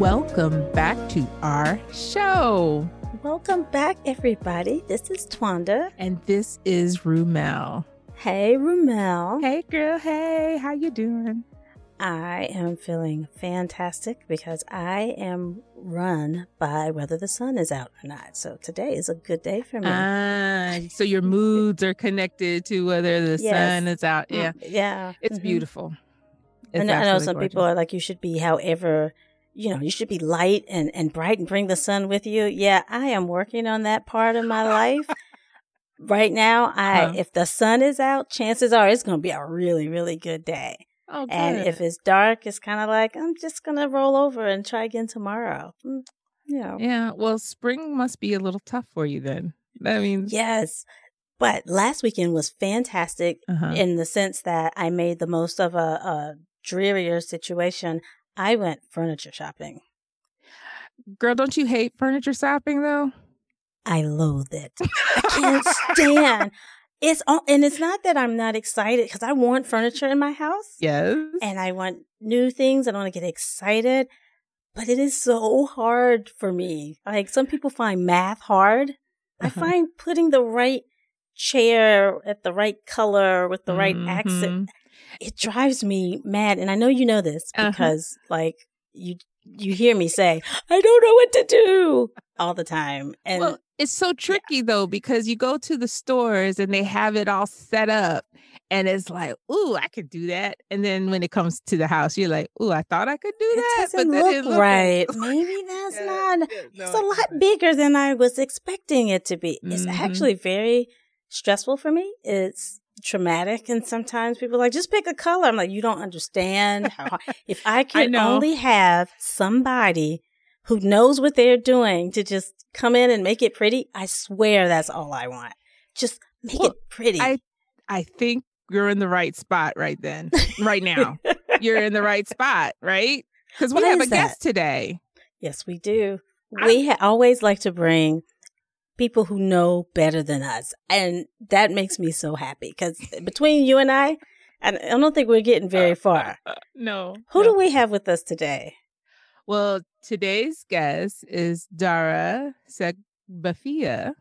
welcome back to our show. Welcome back, everybody. This is Twanda. And this is Rumel. Hey, Rumel. Hey, girl. Hey, how you doing? I am feeling fantastic because I am run by whether the sun is out or not. So today is a good day for me. Ah, so your moods are connected to whether the yes. sun is out. Mm, yeah. Yeah. It's mm-hmm. beautiful. It's I know, I know some gorgeous. people are like, you should be however, you know, you should be light and, and bright and bring the sun with you. Yeah, I am working on that part of my life. right now, I, huh. if the sun is out, chances are it's going to be a really, really good day. Oh, good. and if it's dark, it's kind of like I'm just gonna roll over and try again tomorrow. Mm, yeah. Yeah. Well, spring must be a little tough for you then. That means yes. But last weekend was fantastic uh-huh. in the sense that I made the most of a, a drearier situation. I went furniture shopping. Girl, don't you hate furniture shopping though? I loathe it. I can't stand. It's all, and it's not that I'm not excited because I want furniture in my house. Yes. And I want new things. I want to get excited, but it is so hard for me. Like some people find math hard. Uh-huh. I find putting the right chair at the right color with the right mm-hmm. accent. It drives me mad. And I know you know this uh-huh. because uh-huh. like you you hear me say, I don't know what to do all the time. And well, it's so tricky yeah. though, because you go to the stores and they have it all set up and it's like, ooh, I could do that. And then when it comes to the house, you're like, ooh, I thought I could do that. but look, look right. Maybe that's yeah, not, yeah, no, it's a lot bigger than I was expecting it to be. Mm-hmm. It's actually very stressful for me. It's traumatic. And sometimes people are like, just pick a color. I'm like, you don't understand how, if I could I only have somebody who knows what they're doing to just come in and make it pretty, I swear that's all I want. Just make well, it pretty. I, I think you're in the right spot right then, right now. you're in the right spot, right? Because we what have a that? guest today. Yes, we do. We ha- always like to bring people who know better than us. And that makes me so happy because between you and I, I don't think we're getting uh, very far. Uh, uh, no. Who no. do we have with us today? Well, today's guest is Dara Segbafia,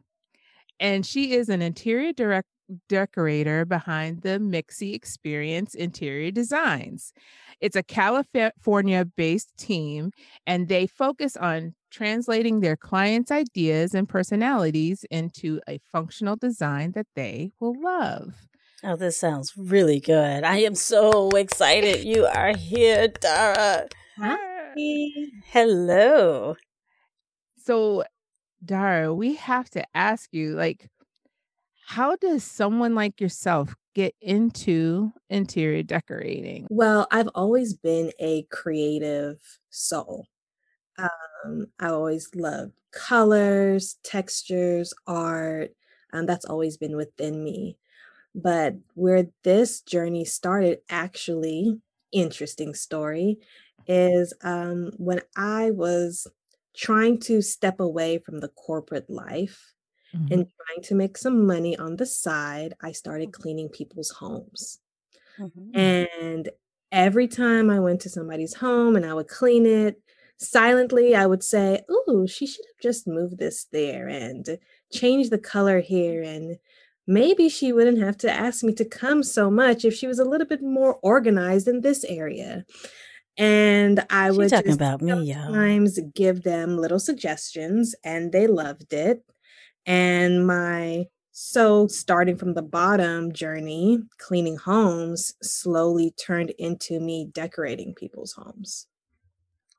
and she is an interior direct decorator behind the Mixie Experience Interior Designs. It's a California based team, and they focus on translating their clients' ideas and personalities into a functional design that they will love. Oh, this sounds really good. I am so excited you are here, Dara. Hi. Hello. So, Dara, we have to ask you like, how does someone like yourself get into interior decorating? Well, I've always been a creative soul. Um, I always loved colors, textures, art. Um, that's always been within me. But where this journey started, actually, interesting story, is um, when I was trying to step away from the corporate life mm-hmm. and trying to make some money on the side, I started mm-hmm. cleaning people's homes. Mm-hmm. And every time I went to somebody's home and I would clean it, silently I would say, "Ooh, she should have just moved this there and changed the color here and maybe she wouldn't have to ask me to come so much if she was a little bit more organized in this area." And I would talking about me, sometimes y'all. give them little suggestions and they loved it. And my so starting from the bottom journey, cleaning homes slowly turned into me decorating people's homes.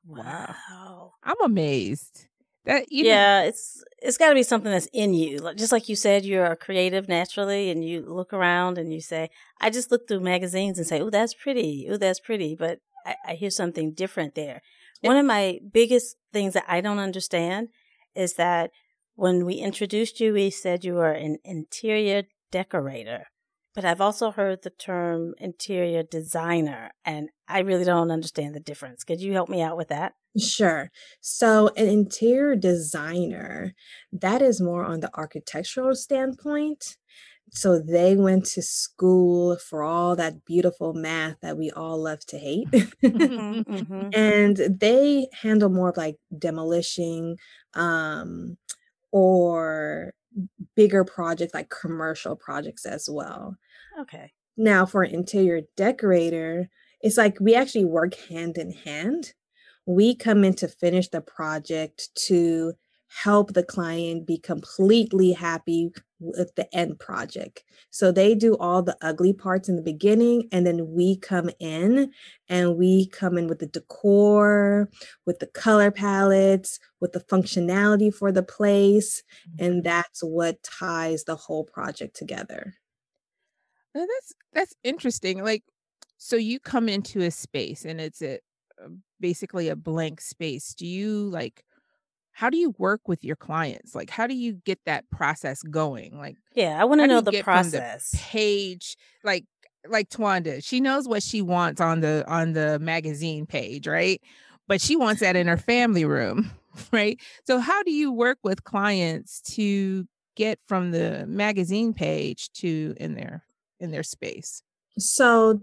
Wow. I'm amazed. That even- yeah, it's it's got to be something that's in you. Just like you said, you're a creative naturally, and you look around and you say, "I just look through magazines and say, oh, that's pretty. Oh, that's pretty," but I, I hear something different there. Yeah. One of my biggest things that I don't understand is that when we introduced you, we said you were an interior decorator. But I've also heard the term interior designer, and I really don't understand the difference. Could you help me out with that? Sure. So, an interior designer, that is more on the architectural standpoint. So they went to school for all that beautiful math that we all love to hate. Mhm, mhm. and they handle more of like demolishing, um, or bigger projects like commercial projects as well. Okay. Now, for an interior decorator, it's like we actually work hand in hand. We come in to finish the project to help the client be completely happy with the end project. So they do all the ugly parts in the beginning, and then we come in and we come in with the decor, with the color palettes, with the functionality for the place. And that's what ties the whole project together. Now that's that's interesting. Like, so you come into a space and it's a uh, basically a blank space. Do you like? How do you work with your clients? Like, how do you get that process going? Like, Yeah, I want to know the get from the process. page, like like Twanda, she knows what she wants on the on the magazine page, right? But she wants that in her family room, right? So how do you work with clients to get from the magazine page to in their in their space? So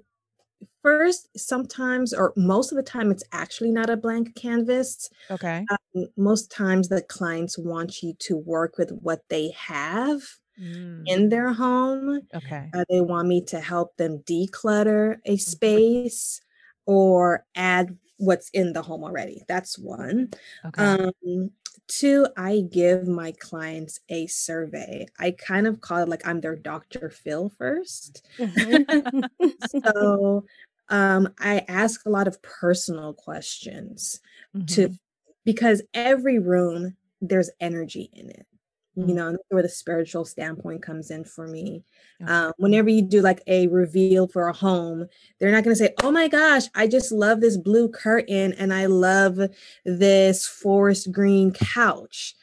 first, sometimes or most of the time, it's actually not a blank canvas. Okay. Um, most times, the clients want you to work with what they have Mm, in their home. okay. Uh, they want me to help them declutter a space or add what's in the home already. That's one. Okay. Um, two, I give my clients a survey. I kind of call it like I'm their Dr. Phil first. Mhm. So um, I ask a lot of personal questions to Mhm, because every room there's energy in it. You mm, know, and where the spiritual standpoint comes in for me. okay. Um, whenever you do like a reveal for a home, they're not going to say, "Oh my gosh, I just love this blue curtain and I love this forest green couch."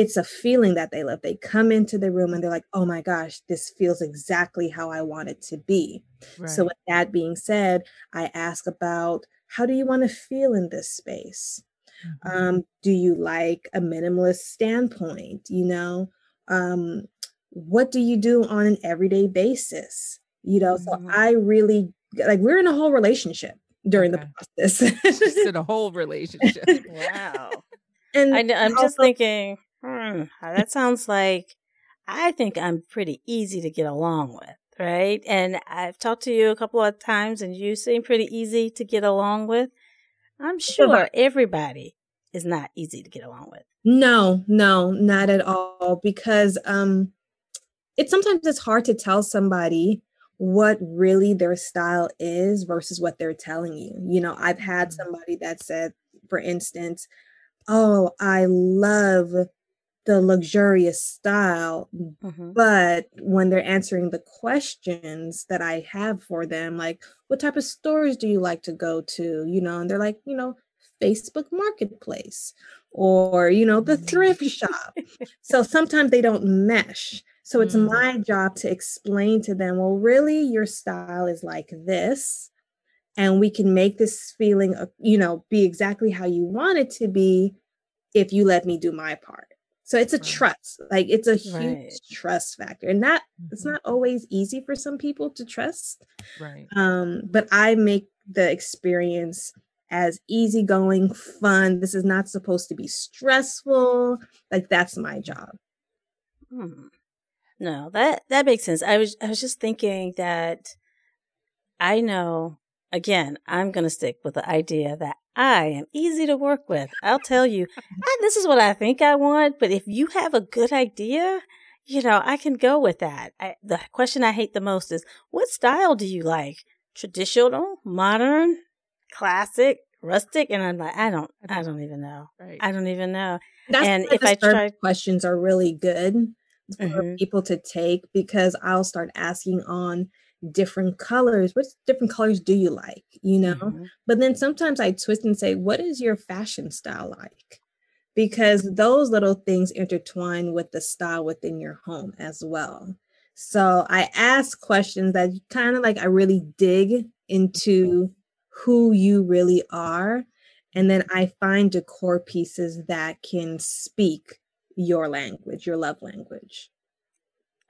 It's a feeling that they love. They come into the room and they're like, "Oh my gosh, this feels exactly how I want it to be." So, with that being said, I ask about how do you want to feel in this space? Mhm, Um, do you like a minimalist standpoint? You know, um, what do you do on an everyday basis? You know, so Mhm. I really like we're in a whole relationship during the Okay. process. Just in a whole relationship. Wow. and I, I'm just thinking, hmm, that sounds like I think I'm pretty easy to get along with, right? And I've talked to you a couple of times and you seem pretty easy to get along with. I'm sure everybody is not easy to get along with. no, no, not at all. Because um it's sometimes it's hard to tell somebody what really their style is versus what they're telling you. You know, I've had Mhm, somebody that said, for instance, Oh, I love the luxurious style, hmm but when they're answering the questions that I have for them, like, what type of stores do you like to go to? You know, and they're like, you know, Facebook Marketplace or, you know, the mm, thrift shop. So sometimes they don't mesh. So it's mm, my job to explain to them, well, really, your style is like this and we can make this feeling you know be exactly how you want it to be if you let me do my part so it's a trust like it's a huge Right. trust factor and that it's mhm, not always easy for some people to trust Right. um but i make the experience as easygoing fun this is not supposed to be stressful like that's my job Hmm. No, that that makes sense. I was I was just thinking that I know again, I'm going to stick with the idea that I am easy to work with. I'll tell you, "Ah, this is what I think I want, but if you have a good idea, you know, I can go with that. I, the question I hate the most is what style do you like? Traditional, modern, classic, rustic? And I'm like, I don't, I I don't even know. Right. I don't even know. That's And if I try, questions are really good for Mhm. people to take because I'll start asking on different colors. What different colors do you like? You know? Mhm. But then sometimes I twist and say, what is your fashion style like? Because those little things intertwine with the style within your home as well. So I ask questions that kind of like I really dig into who you really are. And then I find decor pieces that can speak your language, your love language.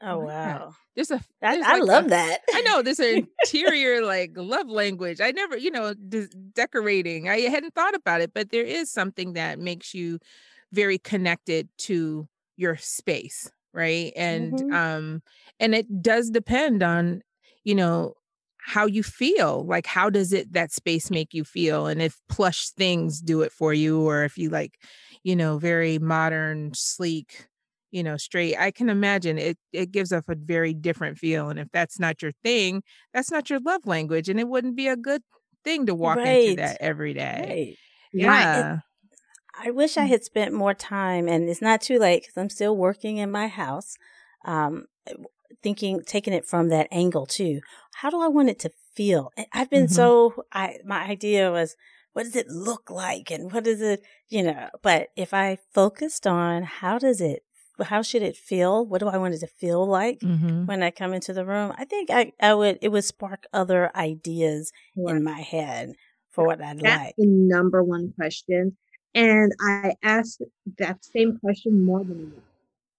Oh wow. There's a I, there's I like love a- that. I know there's an interior like love language. I never, you know, des- decorating. I hadn't thought about it, but there is something that makes you very connected to your space, right? And Mhm. um and it does depend on, you know, how you feel. Like how does it that space make you feel and if plush things do it for you or if you like, you know, very modern, sleek, you know, straight. I can imagine it it gives off a very different feel and if that's not your thing, that's not your love language and it wouldn't be a good thing to walk into that every day. Right. Yeah. I wish I had spent more time, and it's not too late because I'm still working in my house. Um, thinking, taking it from that angle too. How do I want it to feel? I've been Mhm. so. I my idea was, what does it look like, and what is it, you know? But if I focused on how does it, how should it feel? What do I want it to feel like? Mhm. When I come into the room, I think I, I would it would spark other ideas in my head for what I'd That's like. the number one question. And I ask that same question more than once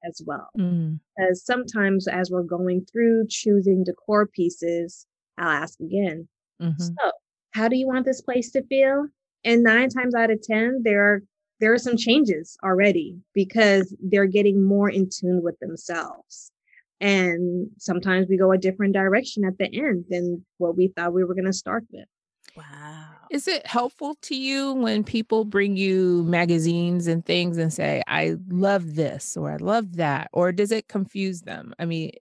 as well. Mm. Because sometimes as we're going through choosing decor pieces, I'll ask again, Mhm. so how do you want this place to feel? And nine times out of ten, there are there are some changes already because they're getting more in tune with themselves. And sometimes we go a different direction at the end than what we thought we were going to start with. Wow. Is it helpful to you when people bring you magazines and things and say, I love this or I love that? Or does it confuse them? I mean,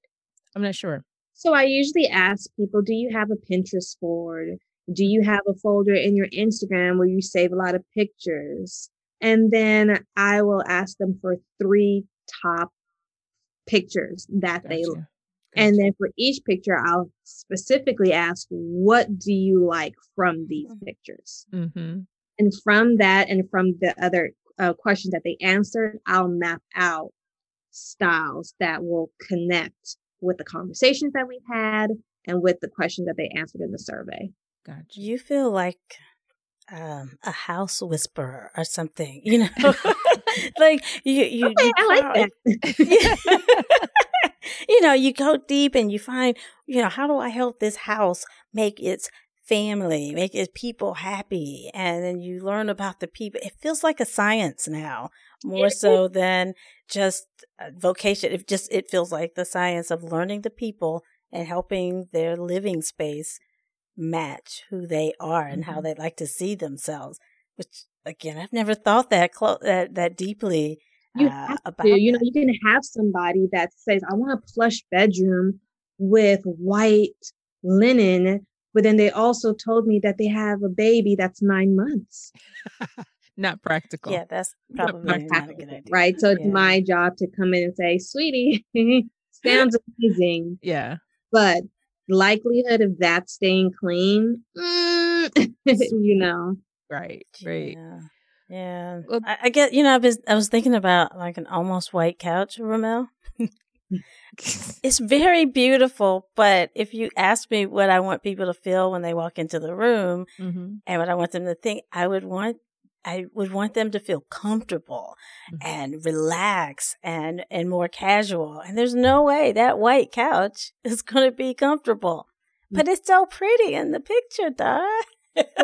I'm not sure. So I usually ask people, do you have a Pinterest board? Do you have a folder in your Instagram where you save a lot of pictures? And then I will ask them for three top pictures that they Gotcha. and then for each picture I'll specifically ask what do you like from these Mhm. pictures? Mhm. And from that and from the other uh, questions that they answered, I'll map out styles that will connect with the conversations that we've had and with the questions that they answered in the survey. Gotcha. You feel like um, a house whisperer or something, you know? like you, you, Okay, you I like that. you know, you go deep and you find, you know, how do I help this house make its family, make its people happy? And then you learn about the people. It feels like a science now, more so than just vocation. It just, it feels like the science of learning the people and helping their living space match who they are and how Mhm. they like to see themselves. Which again, I've never thought that close that that deeply You uh, have about to, you know, you can have somebody that says, I want a plush bedroom with white linen, but then they also told me that they have a baby that's nine months. Not practical. Yeah, that's Not probably not a good idea. Right. So it's my job to come in and say, sweetie, sounds amazing. Yeah. But likelihood of that staying clean, mm, you know. Right. Right. Yeah. Yeah. Well- I, I get, you know, I was, I was thinking about like an almost white couch, Ramel. It's very beautiful, but if you ask me what I want people to feel when they walk into the room hmm and what I want them to think, I would want, I would want them to feel comfortable Mhm. and relax and, and more casual. And there's no way that white couch is going to be comfortable, but it's so pretty in the picture, Dara.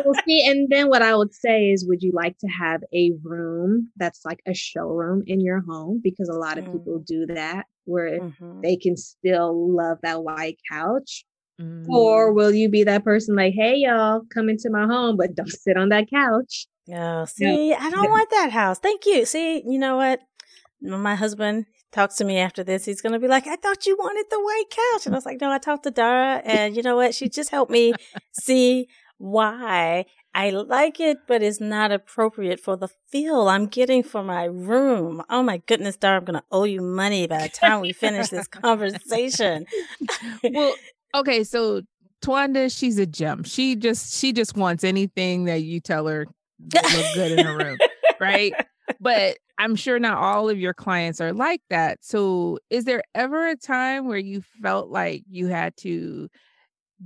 Well, see, and then what I would say is, would you like to have a room that's like a showroom in your home? Because a lot of people do that, where Mhm. they can still love that white couch. Mhm. Or will you be that person like, hey, y'all, come into my home, but don't sit on that couch? Oh, see, I don't want that house. Thank you. See, you know what? My husband talks to me after this, he's going to be like, I thought you wanted the white couch. And I was like, no, I talked to Dara. And you know what? She just helped me see why I like it, but it's not appropriate for the feel I'm getting for my room. Oh my goodness, Dara, I'm going to owe you money by the time we finish this conversation. well, okay, so Twanda, she's a gem. She just she just wants anything that you tell her that look good in her room, right? But I'm sure not all of your clients are like that. So, is there ever a time where you felt like you had to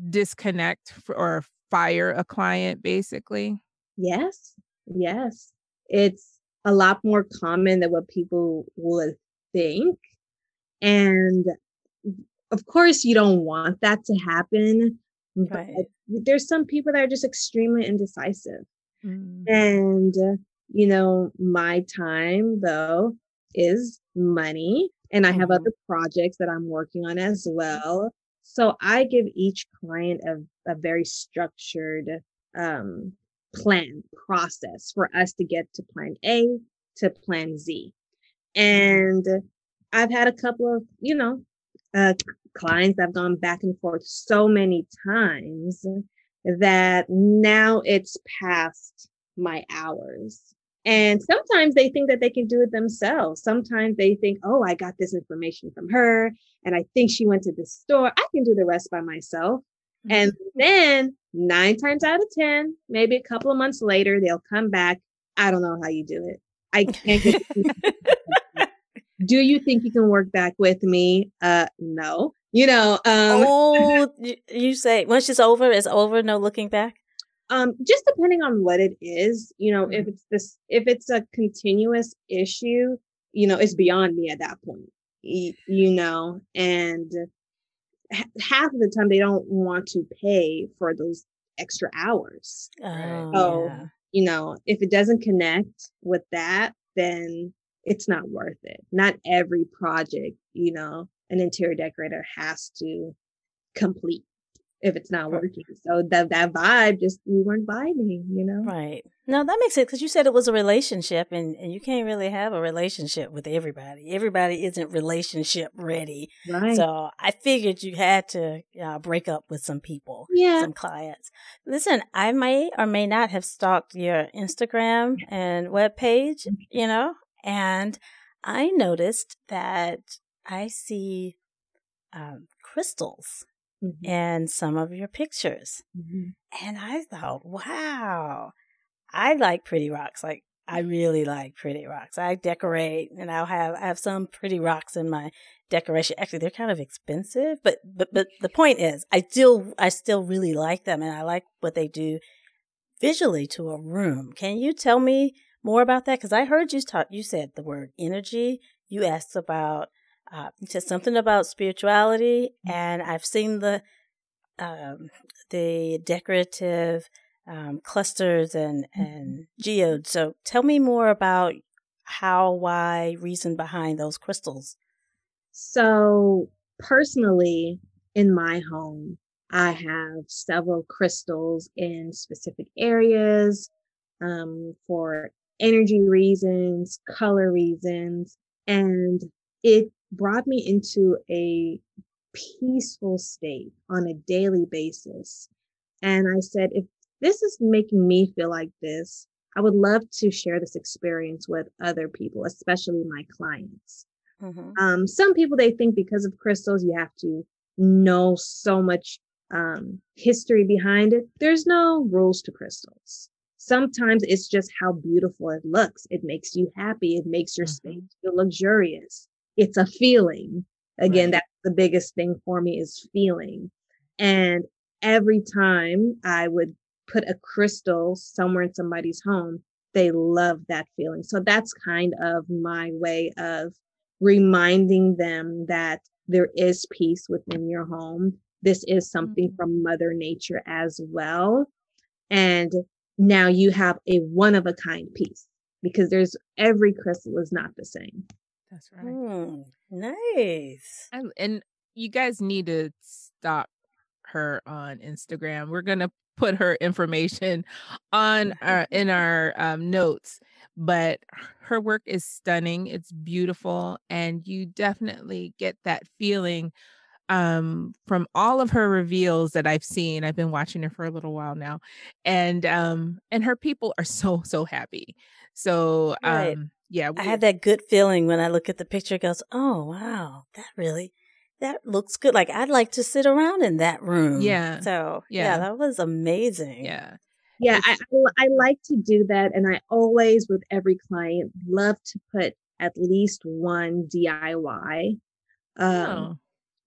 disconnect or fire a client, basically? Yes, yes. It's a lot more common than what people would think. And of course, you don't want that to happen. Right. But there's some people that are just extremely indecisive. Mm. And, uh, you know, my time though is money. And I have Mhm. other projects that I'm working on as well. So I give each client a, a very structured um, plan process for us to get to plan A to plan Z. And I've had a couple of, you know, uh, clients that have gone back and forth so many times that now it's past my hours. And sometimes they think that they can do it themselves. Sometimes they think, oh, I got this information from her and I think she went to the store. I can do the rest by myself. And then nine times out of 10, maybe a couple of months later, they'll come back. I don't know how you do it. I can't do you think you can work back with me? Uh, no. You know, um, oh, you, you say once it's over, it's over, no looking back. um, just depending on what it is, you know, Mm-hmm. if it's this, if it's a continuous issue, you know, it's beyond me at that point, y- you know, and half of the time they don't want to pay for those extra hours. Oh, Oh. yeah. You know, if it doesn't connect with that, then it's not worth it. Not every project, you know, an interior decorator has to complete if it's not working. So that that vibe just we weren't vibing, you know. Right. No, that makes sense because you said it was a relationship, and, and you can't really have a relationship with everybody. Everybody isn't relationship ready. Right. So I figured you had to uh, break up with some people, yeah. some clients. Listen, I may or may not have stalked your Instagram and web page, you know, and I noticed that I see um, crystals Mhm, in some of your pictures. mhm. And I thought, wow, I like pretty rocks. Like I really like pretty rocks. I decorate and I'll have, I have some pretty rocks in my decoration. Actually, they're kind of expensive, but, but, but the point is I still, I still really like them and I like what they do visually to a room. Can you tell me more about that? Cause I heard you talk, you said the word energy. You asked about, uh, said something about spirituality and I've seen the, um, the decorative um, clusters and and geodes. So tell me more about how, why, reason behind those crystals. So personally, in my home, I have several crystals in specific areas um, for energy reasons, color reasons, and it brought me into a peaceful state on a daily basis. And I said, if this is making me feel like this, I would love to share this experience with other people, especially my clients. Mm-hmm. Um, some people they think because of crystals you have to know so much um, history behind it. There's no rules to crystals. Sometimes it's just how beautiful it looks. It makes you happy. It makes your Mhm. space feel luxurious. It's a feeling. Again, Right. that's the biggest thing for me is feeling. And every time I would put a crystal somewhere in somebody's home, they love that feeling. So that's kind of my way of reminding them that there is peace within your home. This is something Mhm. from Mother Nature as well. And now you have a one of a kind piece because there's every crystal is not the same. That's right. Mm, nice. I, and you guys need to stop her on Instagram. We're gonna put her information on our in our um, notes. But her work is stunning. It's beautiful, and you definitely get that feeling um from all of her reveals that I've seen. I've been watching her for a little while now. And um and her people are so so happy. So Right. um yeah, I we- have that good feeling when I look at the picture. It goes, oh wow, that really, that looks good. Like I'd like to sit around in that room. Yeah. So yeah, Yeah. that was amazing. yeah. Yeah, I, I I like to do that, and I always, with every client, love to put at least one DIY um, Oh.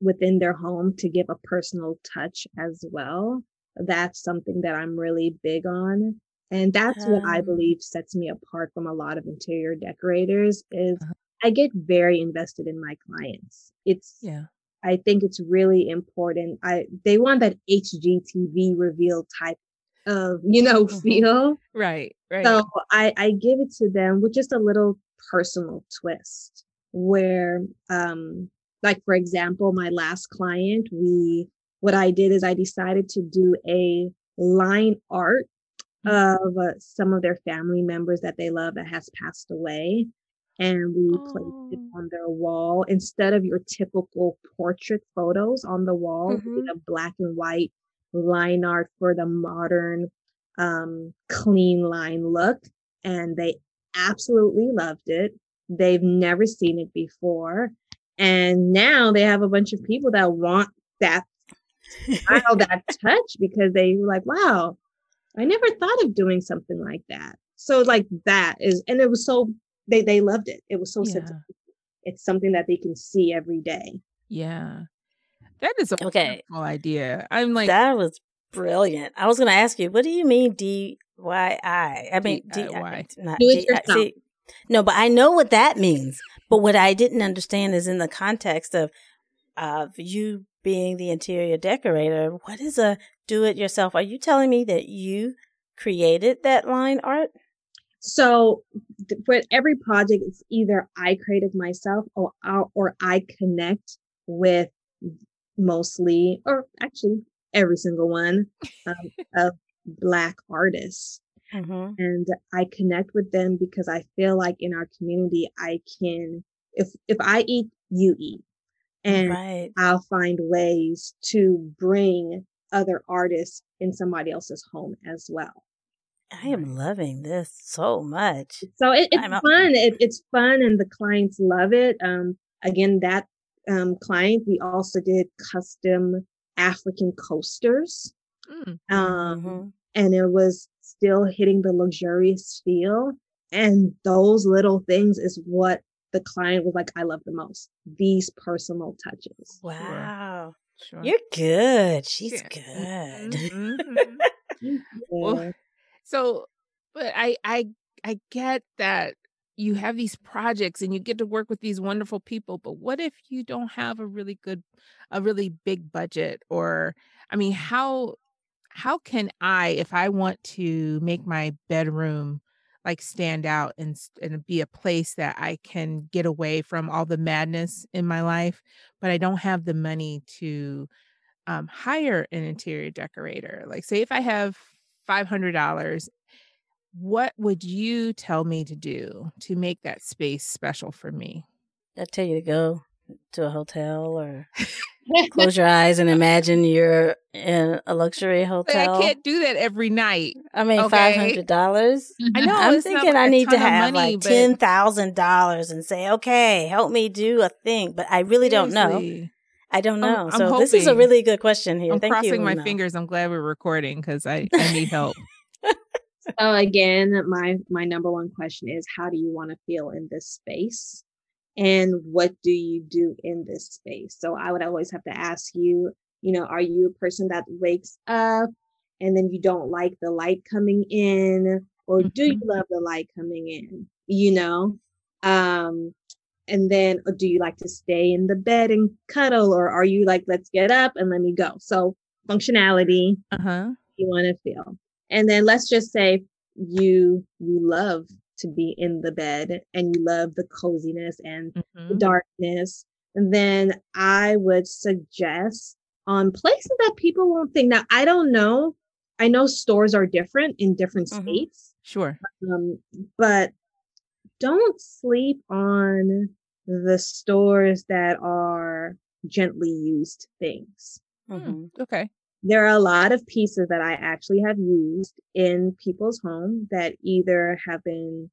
Within their home to give a personal touch as well. That's something that I'm really big on, and that's what I Um. believe sets me apart from a lot of interior decorators. Is Uh-huh. I get very invested in my clients. It's Yeah. I think it's really important. I they want that HGTV reveal type of you know mm-hmm. feel. Right, right. So I I give it to them with just a little personal twist where um like for example my last client we what I did is I decided to do a line art mm-hmm. of uh, some of their family members that they love that has passed away and we oh. placed it oh. on their wall instead of your typical portrait photos on the wall mm-hmm. a black and white line art for the modern um, clean line look and they absolutely loved it they've never seen it before and now they have a bunch of people that want that style that touch because they were like wow i never thought of doing something like that so like that is and it was so they they loved it. It was so yeah. It's something that they can see every day. Yeah. That is a okay. wonderful idea. I'm like that was brilliant. I was going to ask you, what do you mean DIY? I mean DIY. Not do it yourself. See, no, but I know what that means. But what I didn't understand is in the context of of you being the interior decorator. What is a do it yourself? Are you telling me that you created that line art? So for every project, it's either I created myself or or I connect with mostly, or actually every single one um, of Black artists. Mm-hmm. And I connect with them because I feel like in our community, I can, if, if I eat, you eat. And right. I'll find ways to bring other artists in somebody else's home as well. I am loving this so much. So it, it's fun. It, it's fun, and the clients love it. Um, again, that um, client, we also did custom African coasters, mm. um, mm-hmm. and it was still hitting the luxurious feel. And those little things is what the client was like, I love the most. These personal touches. Wow. Sure. You're good. She's yeah. good. Mm-hmm. well, so, but I I I get that you have these projects and you get to work with these wonderful people, but what if you don't have a really good a really big budget or I mean, how how can I if I want to make my bedroom like stand out and and be a place that I can get away from all the madness in my life, but I don't have the money to um, hire an interior decorator. Like, say if I have $500 what would you tell me to do to make that space special for me i tell you to go to a hotel or close your eyes and imagine you're in a luxury hotel. But I can't do that every night. I mean, five hundred dollars. Mm-hmm. I know. I'm thinking I need to have money, like but... ten thousand dollars and say, "Okay, help me do a thing." But I really Seriously. don't know. I don't know. I'm, so I'm this is a really good question here. I'm Thank crossing you, my fingers. I'm glad we're recording because I, I need help. so again, my my number one question is how do you want to feel in this space? And what do you do in this space? So I would always have to ask you, you know, are you a person that wakes up and then you don't like the light coming in? Or do you mm-hmm. love the light coming in? You know? Um, and then do you like to stay in the bed and cuddle or are you like let's get up and let me go so functionality uh-huh you want to feel and then let's just say you you love to be in the bed and you love the coziness and mm-hmm. the darkness and then i would suggest on places that people won't think now i don't know i know stores are different in different mm-hmm. states sure um, but don't sleep on the stores that are gently used things. Mm-hmm. Okay. There are a lot of pieces that I actually have used in people's home that either have been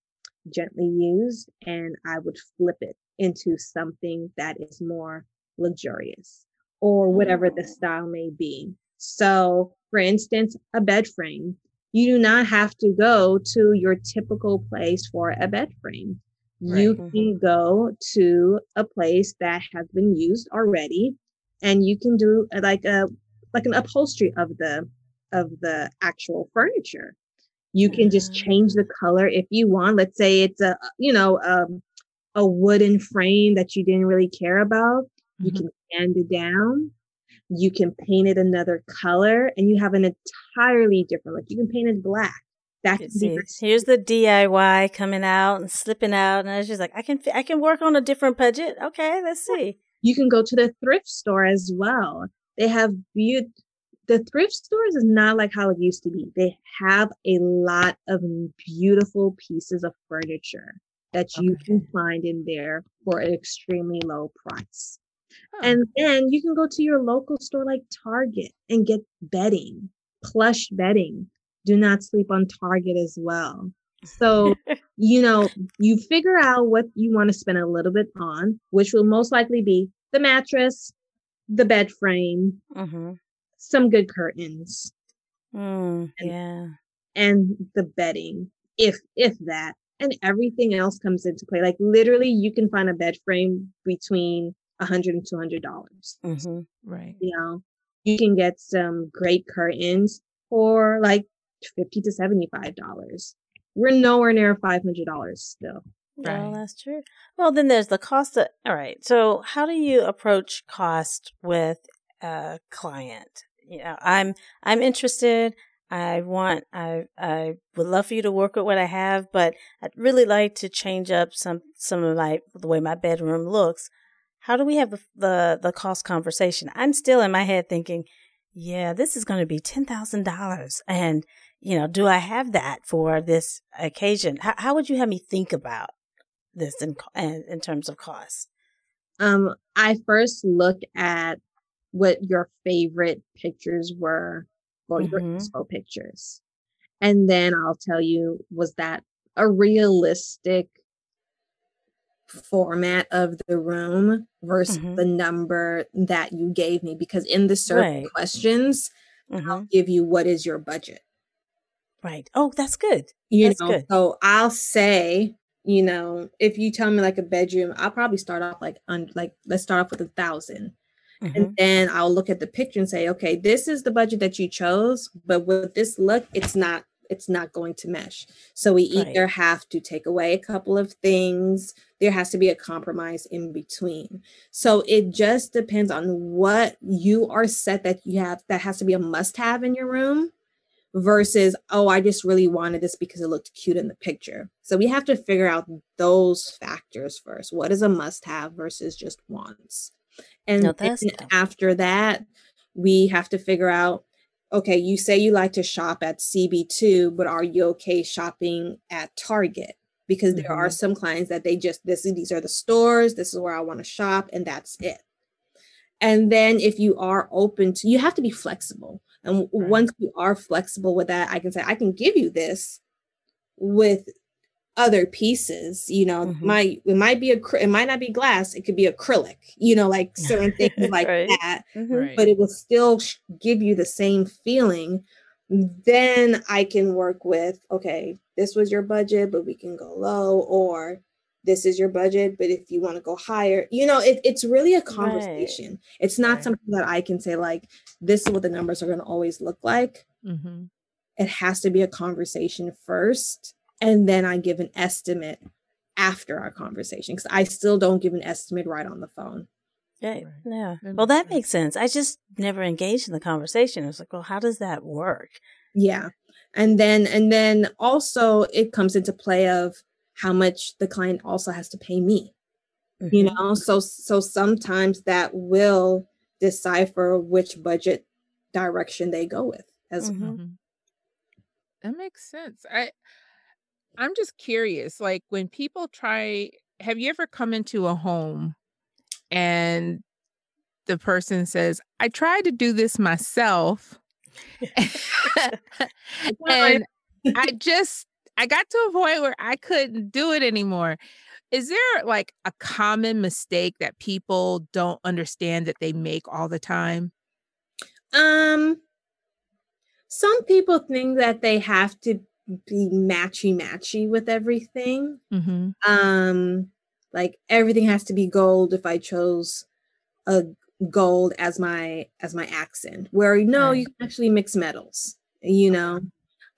gently used and I would flip it into something that is more luxurious or whatever the oh. style may be. So, for instance, a bed frame you do not have to go to your typical place for a bed frame. Right. You mm-hmm. can go to a place that has been used already and you can do like a like an upholstery of the of the actual furniture. You can just change the color if you want. Let's say it's a you know um, a wooden frame that you didn't really care about. Mm-hmm. You can sand it down. You can paint it another color, and you have an entirely different look. You can paint it black. That here's the DIY coming out and slipping out, and I was just like, I can I can work on a different budget. Okay, let's see. You can go to the thrift store as well. They have beautiful the thrift stores is not like how it used to be. They have a lot of beautiful pieces of furniture that you okay. can find in there for an extremely low price. And then you can go to your local store like Target and get bedding, plush bedding. Do not sleep on Target as well. So, you know, you figure out what you want to spend a little bit on, which will most likely be the mattress, the bed frame, mm-hmm some good curtains. Mm, and, yeah. And the bedding, if if that, and everything else comes into play. Like literally, you can find a bed frame between a hundred and two hundred dollars. Mm-hmm. Right. You know, you can get some great curtains for like fifty to seventy five dollars. We're nowhere near five hundred dollars still. Right. Well, that's true. Well, then there's the cost of. All right. So, how do you approach cost with a client? you know, I'm I'm interested. I want I I would love for you to work with what I have, but I'd really like to change up some some of my the way my bedroom looks. How do we have the the, the cost conversation? I'm still in my head thinking, yeah, this is going to be ten thousand dollars, and you know, do I have that for this occasion? How, how would you have me think about this in in terms of cost? Um, I first look at what your favorite pictures were or mm-hmm. your expo pictures. And then I'll tell you, was that a realistic format of the room versus mm-hmm. the number that you gave me? Because in the certain right. questions, mm-hmm. I'll give you what is your budget. Right. Oh, that's good. You that's know, good. so I'll say, you know, if you tell me like a bedroom, I'll probably start off like on like let's start off with a thousand. Mm-hmm. And then I'll look at the picture and say, okay, this is the budget that you chose, but with this look, it's not it's not going to mesh. So we right. either have to take away a couple of things, there has to be a compromise in between. So it just depends on what you are set that you have that has to be a must have in your room versus, oh, I just really wanted this because it looked cute in the picture. So we have to figure out those factors first. What is a must have versus just wants? And, no, and after that, we have to figure out okay, you say you like to shop at CB2, but are you okay shopping at Target? Because mm-hmm. there are mm-hmm. some clients that they just this these are the stores, this is where I want to shop, and that's it. And then if you are open to, you have to be flexible. And right. once you are flexible with that, I can say, I can give you this with other pieces you know mm-hmm. might it might be a it might not be glass it could be acrylic you know like certain things like right. that mm-hmm. right. but it will still give you the same feeling then i can work with okay this was your budget but we can go low or this is your budget but if you want to go higher you know it, it's really a conversation right. it's not something that i can say like this is what the numbers are going to always look like mm-hmm. it has to be a conversation first and then I give an estimate after our conversation because I still don't give an estimate right on the phone. Yeah, yeah. Well, that makes sense. I just never engaged in the conversation. I was like, well, how does that work? Yeah, and then and then also it comes into play of how much the client also has to pay me. Mm-hmm. You know, so so sometimes that will decipher which budget direction they go with as mm-hmm. well. That makes sense. I I'm just curious, like when people try, have you ever come into a home and the person says, I tried to do this myself. and I just, I got to a point where I couldn't do it anymore. Is there like a common mistake that people don't understand that they make all the time? Um, some people think that they have to be matchy matchy with everything. Mm-hmm. Um, like everything has to be gold if I chose a gold as my as my accent. Where no, right. you can actually mix metals, you know.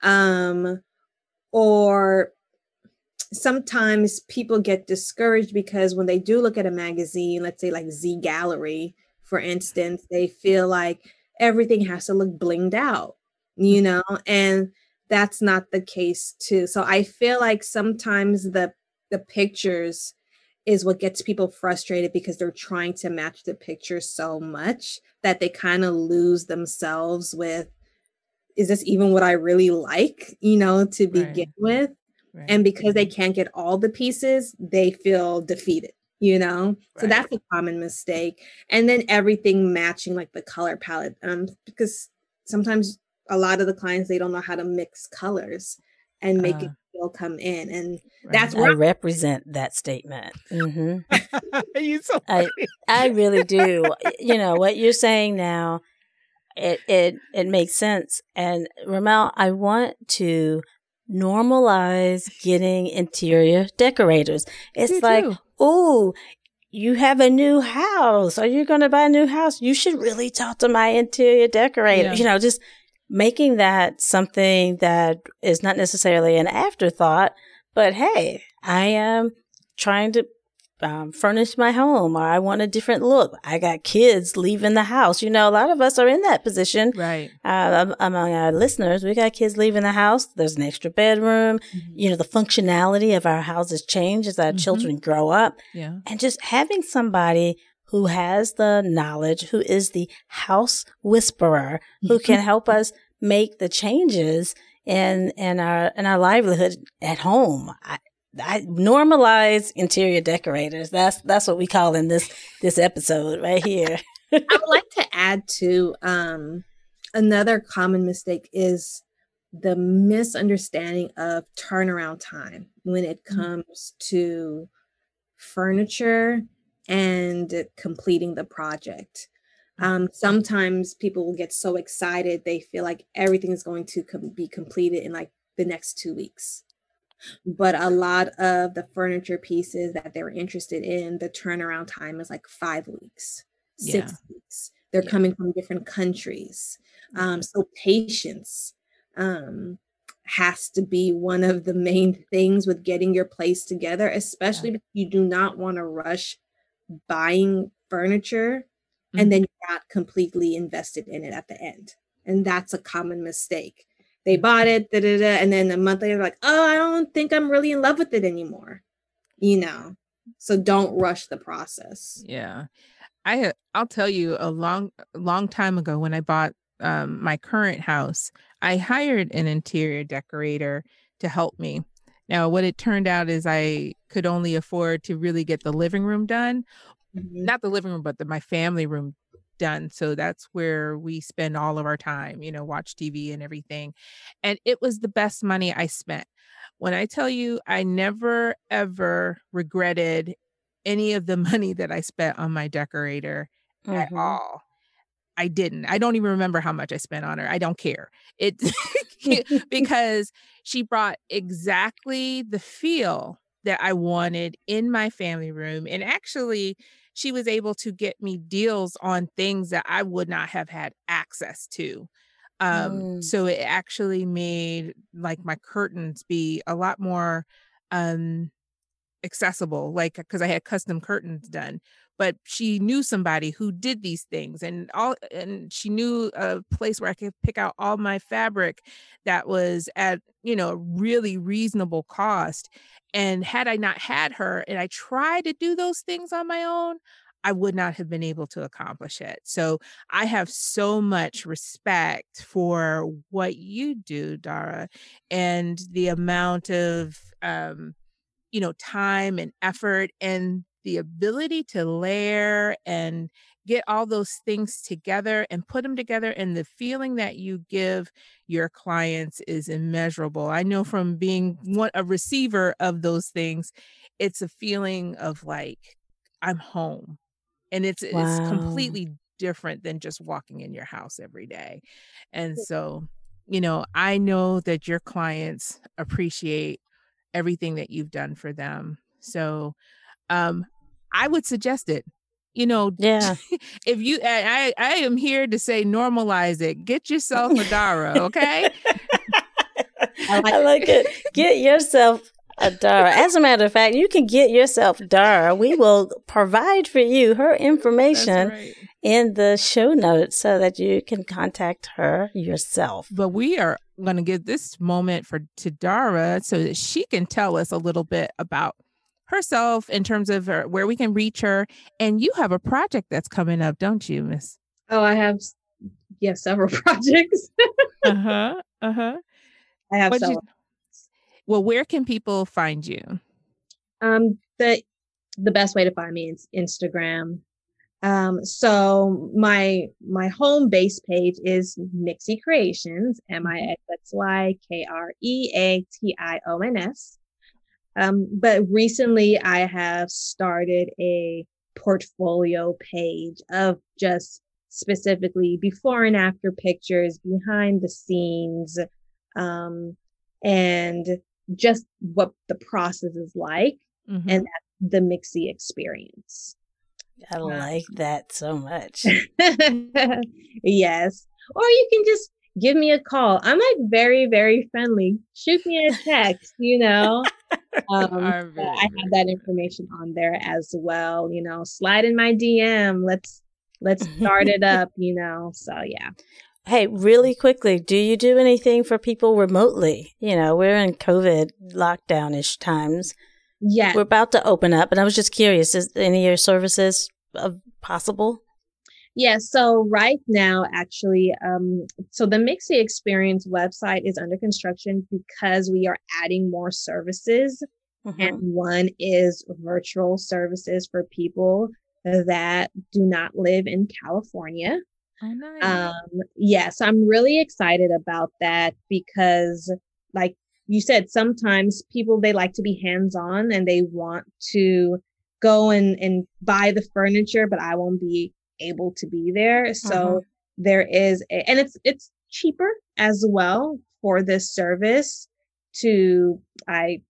Um, or sometimes people get discouraged because when they do look at a magazine, let's say like Z Gallerie, for instance, they feel like everything has to look blinged out, you mm-hmm. know, and that's not the case too. So I feel like sometimes the the pictures is what gets people frustrated because they're trying to match the picture so much that they kind of lose themselves with is this even what I really like, you know, to begin right. with? Right. And because they can't get all the pieces, they feel defeated, you know? Right. So that's a common mistake. And then everything matching like the color palette. Um, because sometimes a lot of the clients they don't know how to mix colors and make uh, it still come in. And that's where I represent that statement. Mm-hmm. you so I, I really do. you know, what you're saying now it it it makes sense. And Ramel, I want to normalize getting interior decorators. It's like, oh, you have a new house. Are you going to buy a new house? You should really talk to my interior decorator. Yeah. You know, just making that something that is not necessarily an afterthought, but hey, I am trying to um, furnish my home or I want a different look. I got kids leaving the house. You know, a lot of us are in that position. Right. Uh, among our listeners, we got kids leaving the house. There's an extra bedroom. Mm-hmm. You know, the functionality of our houses change as our mm-hmm. children grow up. Yeah. And just having somebody who has the knowledge, who is the house whisperer, who can help us make the changes in in our in our livelihood at home. I, I normalize interior decorators. That's that's what we call in this this episode right here. I would like to add to um, another common mistake is the misunderstanding of turnaround time when it mm. comes to furniture and completing the project. Mm. Um, sometimes people will get so excited they feel like everything is going to com- be completed in like the next two weeks but a lot of the furniture pieces that they're interested in the turnaround time is like five weeks six yeah. weeks they're yeah. coming from different countries um, so patience um, has to be one of the main things with getting your place together especially yeah. if you do not want to rush buying furniture mm-hmm. and then you're not completely invested in it at the end and that's a common mistake they bought it, da, da, da, and then a month later, like, oh, I don't think I'm really in love with it anymore. You know, so don't rush the process. Yeah, I I'll tell you a long long time ago when I bought um, my current house, I hired an interior decorator to help me. Now, what it turned out is I could only afford to really get the living room done, mm-hmm. not the living room, but the, my family room done. So that's where we spend all of our time, you know, watch TV and everything. And it was the best money I spent. When I tell you, I never ever regretted any of the money that I spent on my decorator mm-hmm. at all. I didn't. I don't even remember how much I spent on her. I don't care. It because she brought exactly the feel that I wanted in my family room. And actually, she was able to get me deals on things that I would not have had access to. Um, mm. So it actually made like my curtains be a lot more um, accessible, like because I had custom curtains done. But she knew somebody who did these things, and all, and she knew a place where I could pick out all my fabric that was at you know really reasonable cost. And had I not had her and I tried to do those things on my own, I would not have been able to accomplish it. So I have so much respect for what you do, Dara, and the amount of, um, you know, time and effort and the ability to layer and get all those things together and put them together and the feeling that you give your clients is immeasurable i know from being one a receiver of those things it's a feeling of like i'm home and it's wow. it's completely different than just walking in your house every day and so you know i know that your clients appreciate everything that you've done for them so um i would suggest it you know yeah if you i i am here to say normalize it get yourself a dara okay I, like, I like it get yourself a Dara. As a matter of fact, you can get yourself Dara. We will provide for you her information right. in the show notes so that you can contact her yourself. But we are going to give this moment for to Dara so that she can tell us a little bit about herself in terms of her, where we can reach her. And you have a project that's coming up, don't you, Miss? Oh, I have. Yeah, several projects. uh huh. Uh huh. I have What'd several. You, well, where can people find you? Um, the the best way to find me is Instagram. Um, so my my home base page is Mixxy Kreations, M I X X Y K R E A T I O N S. Um, but recently I have started a portfolio page of just specifically before and after pictures, behind the scenes, um, and just what the process is like mm-hmm. and the Mixxy experience. I like that so much. yes. Or you can just give me a call. I'm like very, very friendly. Shoot me a text, you know. Um, I have that information on there as well. You know, slide in my DM. Let's let's start it up. You know. So yeah. Hey, really quickly, do you do anything for people remotely? You know, we're in COVID lockdownish times. Yeah. We're about to open up, and I was just curious, is any of your services uh, possible? Yeah, so right now, actually, um, so the Mixxy Experience website is under construction because we are adding more services. Mm-hmm. And one is virtual services for people that do not live in California. Oh, nice. Um, yes, I'm really excited about that because, like you said, sometimes people they like to be hands on and they want to go and and buy the furniture, but I won't be able to be there. So uh-huh. there is, a, and it's it's cheaper as well for this service. To I,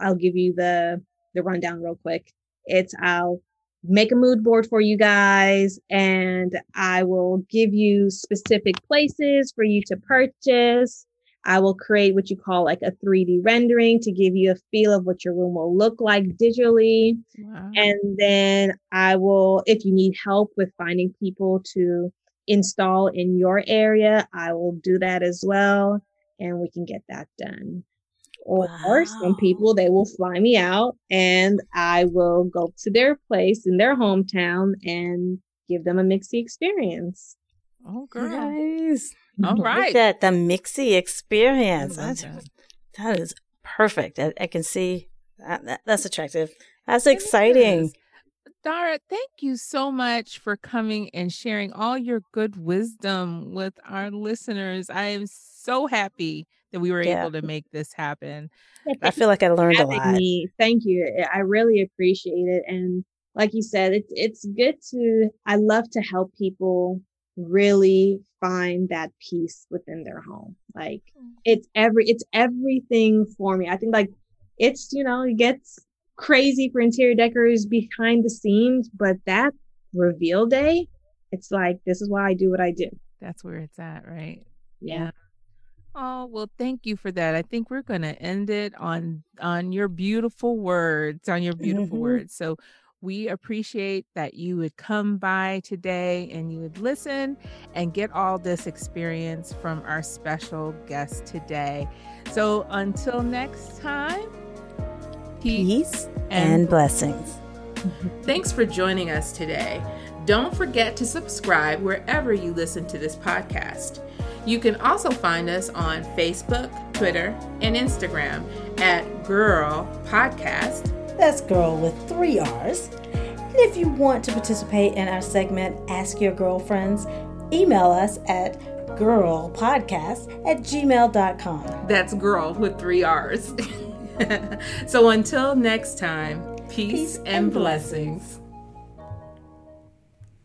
I'll give you the the rundown real quick. It's I'll make a mood board for you guys and I will give you specific places for you to purchase. I will create what you call like a 3D rendering to give you a feel of what your room will look like digitally. Wow. And then I will, if you need help with finding people to install in your area, I will do that as well. And we can get that done. Or wow. some people, they will fly me out and I will go to their place in their hometown and give them a Mixxy experience. Oh, girl. Nice. All right. Look at the Mixxy experience. That. that is perfect. I, I can see that, that, that's attractive. That's it exciting. Is. Dara, thank you so much for coming and sharing all your good wisdom with our listeners. I am so happy that we were yeah. able to make this happen. I feel like I learned a lot. Me. Thank you. I really appreciate it. And like you said, it's it's good to I love to help people really find that peace within their home. Like mm. it's every it's everything for me. I think like it's you know it gets crazy for interior decorators behind the scenes, but that reveal day, it's like this is why I do what I do. That's where it's at, right? Yeah. yeah. Oh, well, thank you for that. I think we're going to end it on on your beautiful words, on your beautiful mm-hmm. words. So we appreciate that you would come by today and you would listen and get all this experience from our special guest today. So until next time, peace, peace and, and blessings. Thanks for joining us today. Don't forget to subscribe wherever you listen to this podcast. You can also find us on Facebook, Twitter, and Instagram at Girrrl Podcast that's girl with three R's. And if you want to participate in our segment, Ask Your Girlfriends, email us at girrrlpodcast at gmail.com. That's girl with three R's. so until next time, peace, peace and, and blessings. blessings.